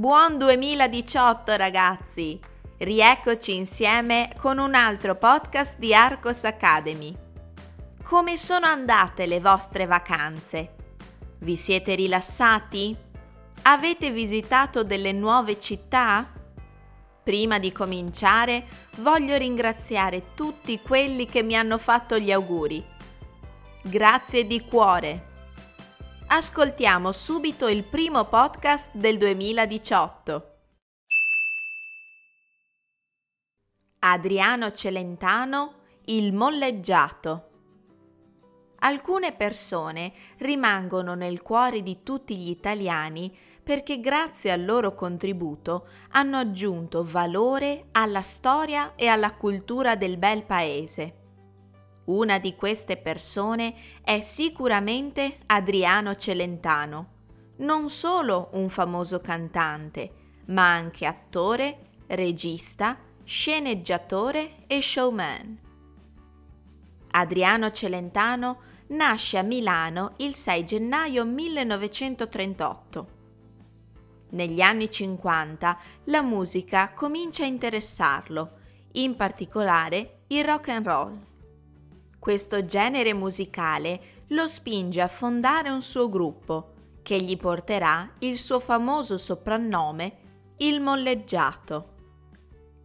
Buon 2018 ragazzi! Rieccoci insieme con un altro podcast di Arcos Academy. Come sono andate le vostre vacanze? Vi siete rilassati? Avete visitato delle nuove città? Prima di cominciare voglio ringraziare tutti quelli che mi hanno fatto gli auguri. Grazie di cuore! Ascoltiamo subito il primo podcast del 2018. Adriano Celentano, Il molleggiato. Alcune persone rimangono nel cuore di tutti gli italiani perché grazie al loro contributo hanno aggiunto valore alla storia e alla cultura del bel paese. Una di queste persone è sicuramente Adriano Celentano, non solo un famoso cantante, ma anche attore, regista, sceneggiatore e showman. Adriano Celentano nasce a Milano il 6 gennaio 1938. Negli anni 50 la musica comincia a interessarlo, in particolare il rock and roll. Questo genere musicale lo spinge a fondare un suo gruppo che gli porterà il suo famoso soprannome il molleggiato.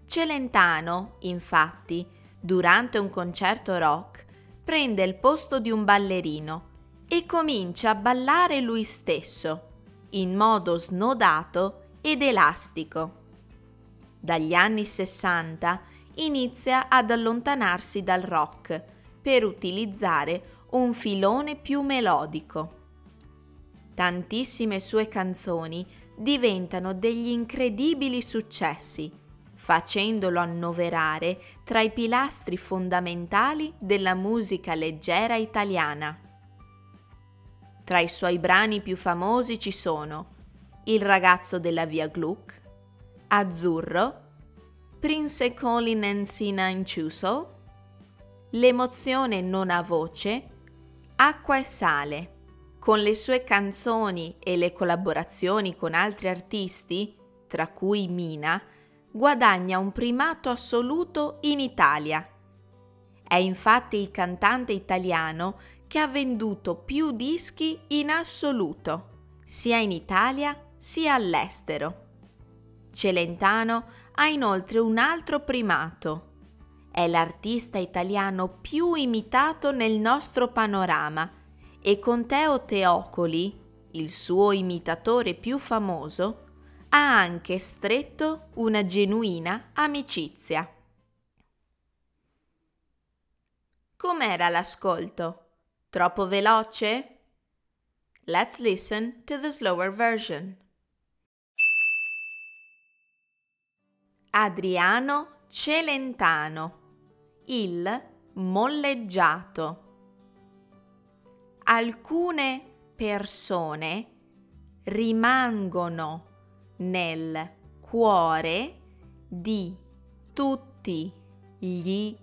Celentano, infatti, durante un concerto rock, prende il posto di un ballerino e comincia a ballare lui stesso, in modo snodato ed elastico. Dagli anni 60 inizia ad allontanarsi dal rock per utilizzare un filone più melodico. Tantissime sue canzoni diventano degli incredibili successi, facendolo annoverare tra i pilastri fondamentali della musica leggera italiana. Tra i suoi brani più famosi ci sono Il ragazzo della via Gluck, Azzurro, Prince Colin and Sina in Chusel, L'emozione non ha voce, Acqua e sale. Con le sue canzoni e le collaborazioni con altri artisti, tra cui Mina, guadagna un primato assoluto in Italia. È infatti il cantante italiano che ha venduto più dischi in assoluto, sia in Italia sia all'estero. Celentano ha inoltre un altro primato, è l'artista italiano più imitato nel nostro panorama e con Teo Teocoli, il suo imitatore più famoso, ha anche stretto una genuina amicizia. Com'era l'ascolto? Troppo veloce? Let's listen to the slower version. Adriano Celentano il molleggiato. Alcune persone rimangono nel cuore di tutti gli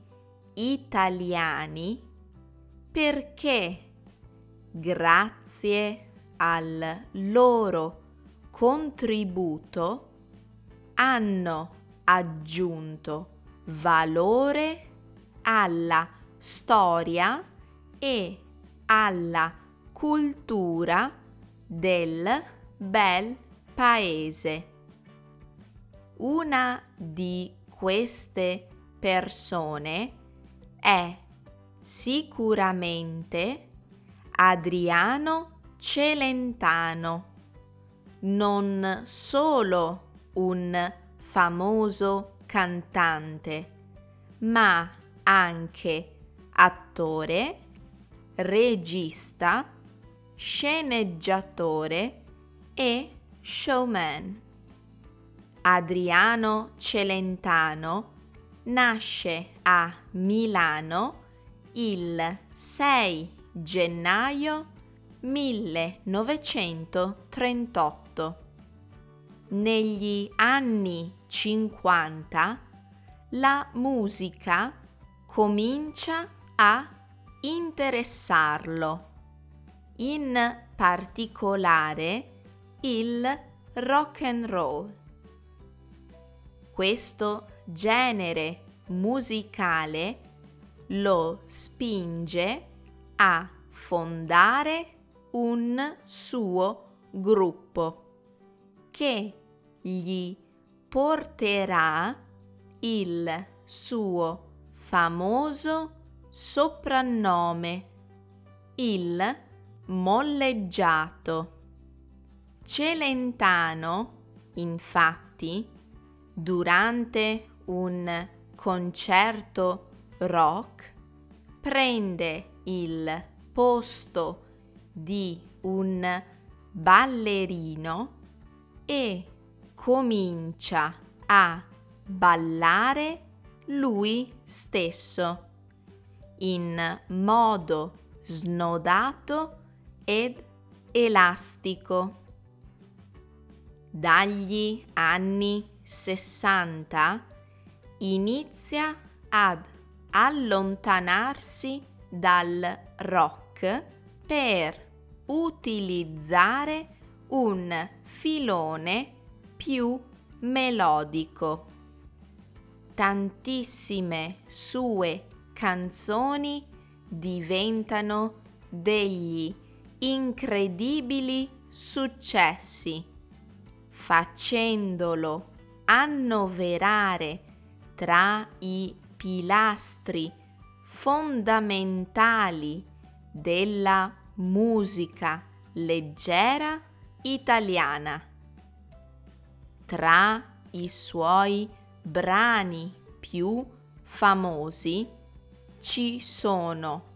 italiani perché grazie al loro contributo hanno aggiunto valore alla storia e alla cultura del bel paese. Una di queste persone è sicuramente Adriano Celentano, non solo un famoso cantante, ma anche attore, regista, sceneggiatore e showman. Adriano Celentano nasce a Milano il 6 gennaio 1938. Negli anni 50 la musica comincia a interessarlo, in particolare il rock and roll. Questo genere musicale lo spinge a fondare un suo gruppo che gli porterà il suo famoso soprannome, il molleggiato. Celentano, infatti, durante un concerto rock, prende il posto di un ballerino e comincia a ballare lui stesso in modo snodato ed elastico. Dagli anni 60 inizia ad allontanarsi dal rock per utilizzare un filone più melodico. Tantissime sue canzoni diventano degli incredibili successi, facendolo annoverare tra i pilastri fondamentali della musica leggera italiana. Tra i suoi brani più famosi ci sono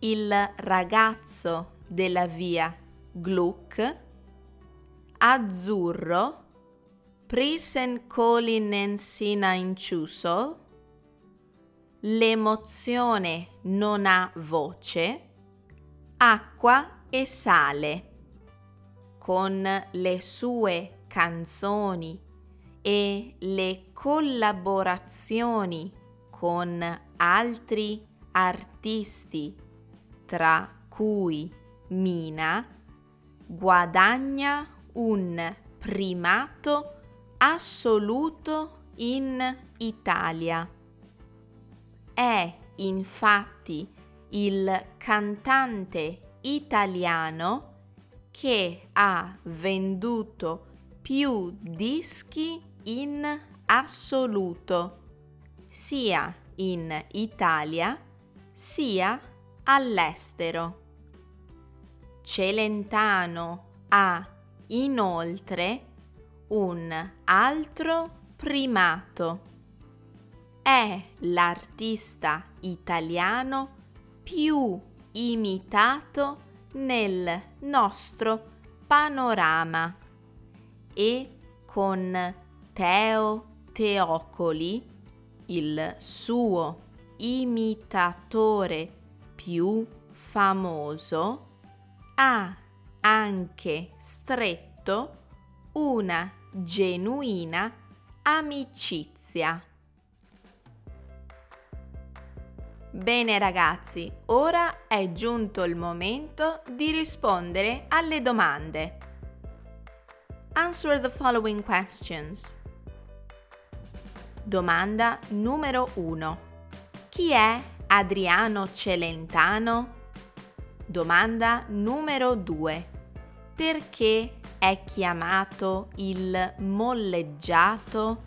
Il ragazzo della via Gluck, Azzurro, Prisen Colinen Sina in Ciusol, L'emozione non ha voce, acqua e sale. Con le sue canzoni e le collaborazioni con altri artisti, tra cui Mina, guadagna un primato assoluto in Italia. È infatti il cantante italiano che ha venduto più dischi in assoluto, sia in Italia sia all'estero. Celentano ha inoltre un altro primato. È l'artista italiano più imitato nel nostro panorama e con Teo Teocoli, il suo imitatore più famoso, ha anche stretto una genuina amicizia. Bene ragazzi, ora è giunto il momento di rispondere alle domande. Answer the following questions. Domanda numero 1. Chi è Adriano Celentano? Domanda numero 2. Perché è chiamato il molleggiato?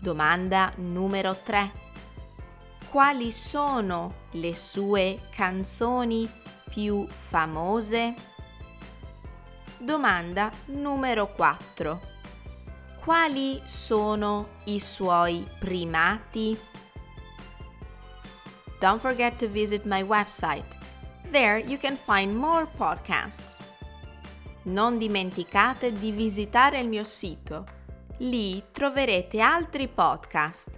Domanda numero 3 quali sono le sue canzoni più famose? Domanda numero 4. Quali sono i suoi primati? Don't forget to visit my website. There you can find more podcasts. Non dimenticate di visitare il mio sito. Lì troverete altri podcast.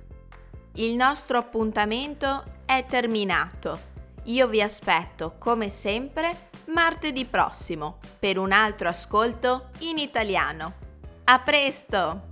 Il nostro appuntamento è terminato. Io vi aspetto, come sempre, martedì prossimo per un altro ascolto in italiano. A presto!